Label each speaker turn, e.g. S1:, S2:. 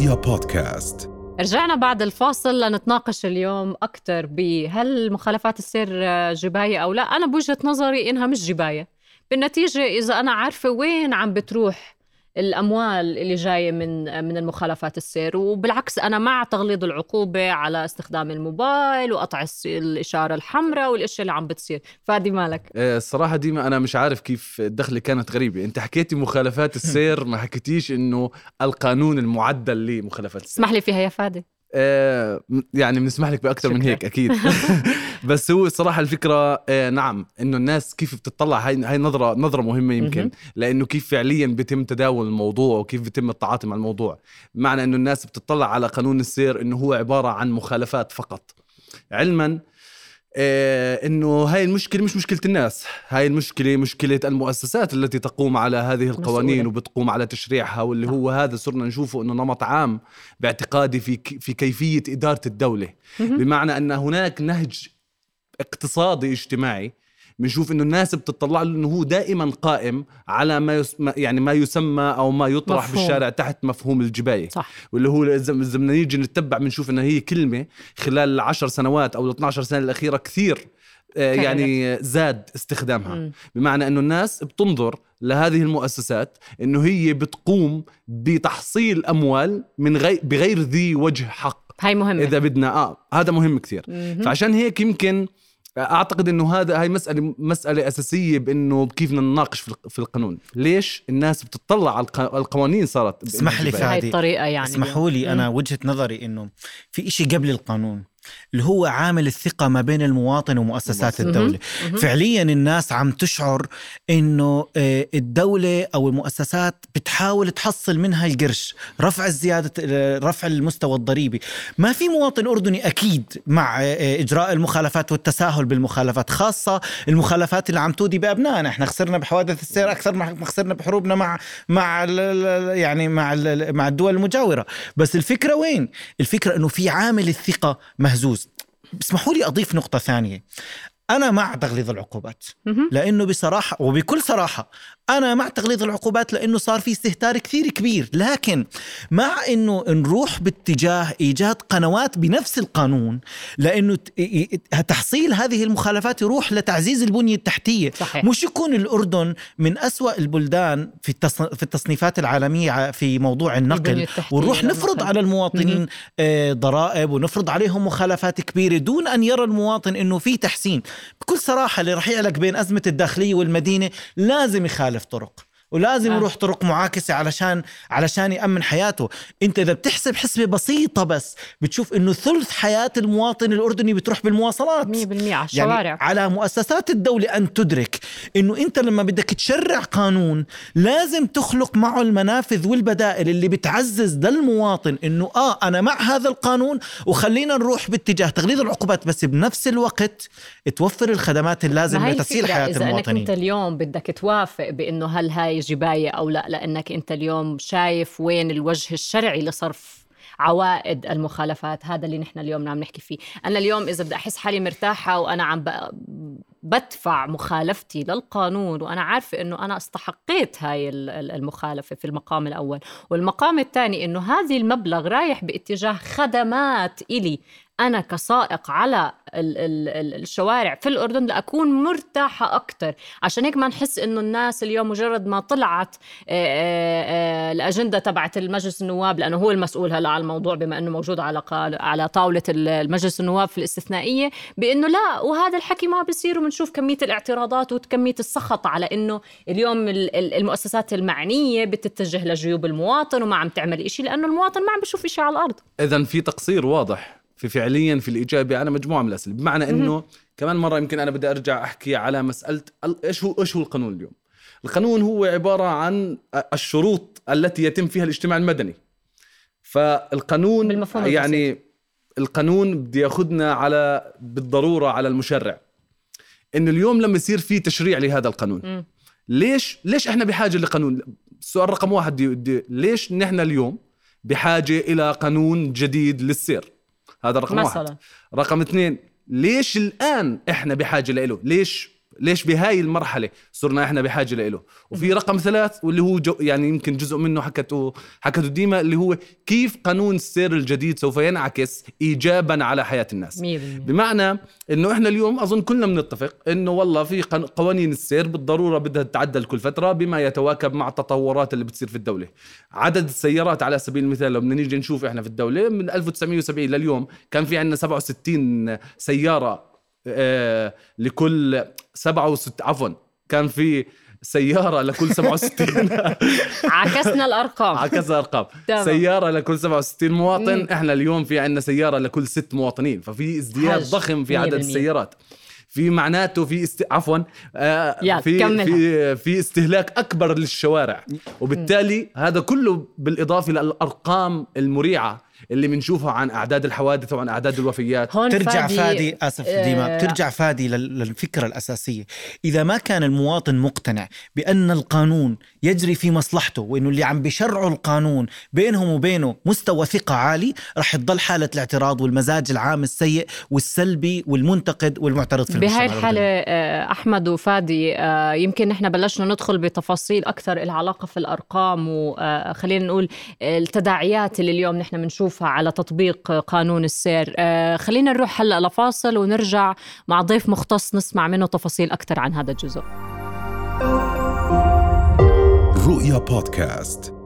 S1: رؤيا بودكاست.
S2: رجعنا بعد الفاصل لنتناقش اليوم أكثر بهل مخالفات السير جباية أو لا. أنا بوجهة نظري إنها مش جباية. بالنتيجة إذا أنا عارفة وين عم بتروح الأموال اللي جاية من من المخالفات السير. وبالعكس أنا مع تغليظ العقوبة على استخدام الموبايل وقطع الإشارة الحمراء والأشياء اللي عم بتصير. فادي مالك؟
S3: آه، الصراحة ديما أنا مش عارف كيف الدخله كانت غريبة. أنت حكيتي مخالفات السير ما حكيتيش إنه القانون المعدل لمخالفات السير.
S2: اسمح لي فيها يا فادي.
S3: يعني بنسمح لك بأكثر من هيك أكيد. بس هو الصراحه الفكرة آه نعم إنه الناس كيف بتطلع هاي هاي نظرة نظرة مهمة يمكن. لأنه كيف فعليا بيتم تداول الموضوع وكيف بيتم التعاطي مع الموضوع. معنى إنه الناس بتطلع على قانون السير إنه هو عبارة عن مخالفات فقط. علما آه إنه هاي المشكلة مش مشكلة الناس. هاي المشكلة مشكلة المؤسسات التي تقوم على هذه القوانين مسؤولة. وبتقوم على تشريعها واللي هو هذا صرنا نشوفه إنه نمط عام باعتقادي في في كيفية إدارة الدولة. بمعنى أن هناك نهج اقتصادي اجتماعي بنشوف إنه الناس بتطلع له إنه هو دائما قائم على ما. يعني ما يسمى أو ما يطرح مفهوم. بالشارع تحت مفهوم الجباية.
S2: صح.
S3: واللي هو إذا بدنا نيجي نتبع بنشوف إنه هي كلمة خلال العشر سنوات أو ال 12 سنة الأخيرة كثير آه، يعني زاد استخدامها. م. بمعنى إنه الناس بتنظر لهذه المؤسسات إنه هي بتقوم بتحصيل أموال من غير بغير ذي وجه حق.
S2: هاي مهمة.
S3: إذا بدنا آه هذا مهم كثير. فعشان هيك يمكن أعتقد إنه هذا هاي مساله مسألة أساسية بإنه كيف نناقش في القانون. ليش الناس بتطلع على القوانين صارت
S4: اسمح لي
S2: في هاي الطريقة يعني.
S4: اسمحوا لي أنا وجهة نظري إنه في إشي قبل القانون. اللي هو عامل الثقة ما بين المواطن ومؤسسات الدولة. فعليا الناس عم تشعر إنه آه، الدولة أو المؤسسات بتحاول تحصل منها القرش رفع الزيادة آه، رفع المستوى الضريبي. ما في مواطن أردني أكيد مع آه، إجراء المخالفات والتساهل بالمخالفات خاصة المخالفات اللي عم تودي بأبنائنا. إحنا خسرنا بحوادث السير أكثر ما خسرنا بحروبنا مع مع يعني مع مع الدول المجاورة. بس الفكرة وين؟ الفكرة إنه في عامل الثقة مهزوز اسمحوا لي أضيف نقطة ثانية. أنا مع تغليظ العقوبات. لأنه بصراحة وبكل صراحة أنا مع تغليظ العقوبات لأنه صار في استهتار كثير كبير. لكن مع إنه نروح باتجاه إيجاد قنوات بنفس القانون لأنه تحصيل هذه المخالفات يروح لتعزيز البنية التحتية.
S2: صحيح.
S4: مش يكون الأردن من أسوأ البلدان في في التصنيفات العالمية في موضوع النقل. ونروح نفرض على المواطنين آه، ضرائب ونفرض عليهم مخالفات كبيرة دون أن يرى المواطن إنه في تحسين. بكل صراحة اللي رح يعلق بين أزمة الداخلية والمدينة لازم يخالف طرق. ولازم آه. يروح طرق معاكسة علشان علشان يأمن حياته. انت إذا بتحسب حسبة بسيطة بس بتشوف إنه ثلث حياة المواطن الأردني بتروح بالمواصلات. 100%
S2: على الشوارع. يعني
S4: على مؤسسات الدولة أن تدرك إنه أنت لما بدك تشرع قانون لازم تخلق معه المنافذ والبدائل اللي بتعزز للمواطن إنه آه أنا مع هذا القانون وخلينا نروح باتجاه تغليظ العقوبات بس بنفس الوقت توفر الخدمات اللازمة لتسهيل حياة
S2: إذا
S4: المواطنين.
S2: اذا أنت اليوم بدك توافق بإنه هل هاي جباية أو لا لأنك أنت اليوم شايف وين الوجه الشرعي لصرف عوائد المخالفات. هذا اللي نحن اليوم عم نحكي فيه. أنا اليوم إذا بدي أحس حالي مرتاحة وأنا عم بدفع مخالفتي للقانون وأنا عارفة أنه أنا استحقيت هاي المخالفة في المقام الأول. والمقام الثاني أنه هذه المبلغ رايح باتجاه خدمات إلي. أنا كسائق على الشوارع في الأردن لأكون مرتاحة أكثر عشان هيك ما نحس إنه الناس اليوم مجرد ما طلعت الأجندة تبعت المجلس النواب لأنه هو المسؤول هلأ على الموضوع بما إنه موجود على على طاولة المجلس النواب في الاستثنائية بإنه لا وهذا الحكي ما بصير وبنشوف كمية الاعتراضات وكمية السخط على إنه اليوم المؤسسات المعنية بتتجه لجيوب المواطن وما عم تعمل إشي لأنه المواطن ما عم بيشوف إشي على الأرض.
S3: إذا في تقصير واضح. في فعليا في الاجابه على مجموعة من الأسئلة. بمعنى إنه كمان مرة يمكن أنا بدي أرجع أحكي على مسألة إيش هو إيش هو القانون اليوم؟ القانون هو عبارة عن الشروط التي يتم فيها الاجتماع المدني. فالقانون يعني البسيط. القانون بده يأخذنا على بالضرورة على المشرع. إنه اليوم لما يصير في تشريع لهذا القانون. م. ليش ليش إحنا بحاجة لقانون؟ السؤال رقم واحد دي دي ليش نحن اليوم بحاجة إلى قانون جديد للسير؟ هذا رقم مثلا. واحد رقم اثنين ليش الآن إحنا بحاجة له ليش ليش بهاي المرحلة صرنا إحنا بحاجة له؟ وفي رقم ثلاث واللي هو جو يعني يمكن جزء منه حكته حكته ديما اللي هو كيف قانون السير الجديد سوف ينعكس ايجابا على حياة الناس؟ بمعنى إنه إحنا اليوم أظن كلنا بنتفق إنه والله في قوانين السير بالضرورة بدها تتعدل كل فترة بما يتواكب مع التطورات اللي بتصير في الدولة. عدد السيارات على سبيل المثال لو بدنا نيجي نشوف إحنا في الدولة من 1970 لليوم كان في عندنا 67 سيارة لكل 67 عفوا كان في سيارة لكل 67
S2: عكسنا الأرقام.
S3: عكسنا الأرقام. سيارة لكل 67 مواطن. مم. إحنا اليوم في عندنا سيارة لكل ست مواطنين ففي ازدياد ضخم في عدد السيارات. في معناته في است... عفوا
S2: آه
S3: في كملها. في في استهلاك أكبر للشوارع. وبالتالي هذا كله بالإضافة للارقام المريعة. اللي بنشوفها عن أعداد الحوادث وعن أعداد الوفيات.
S4: هون ترجع فادي, فادي آسف آه. ديما. ترجع فادي للفكرة الأساسية. إذا ما كان المواطن مقتنع بأن القانون يجري في مصلحته وإنه اللي عم بيشرعوا القانون بينهم وبينه مستوى ثقة عالي رح تضل حالة الاعتراض والمزاج العام السيء والسلبي والمنتقد والمعترض في
S2: بهاي الحالة آه، أحمد وفادي آه، يمكن نحن بلشنا ندخل بتفاصيل أكثر العلاقة في الأرقام وخلينا نقول التداعيات اللي اليوم نحن بنشوف نشوفها على تطبيق قانون السير. آه، خلينا نروح هلا لفاصل ونرجع مع ضيف مختص نسمع منه تفاصيل أكثر عن هذا الجزء.
S1: رؤيا بودكاست.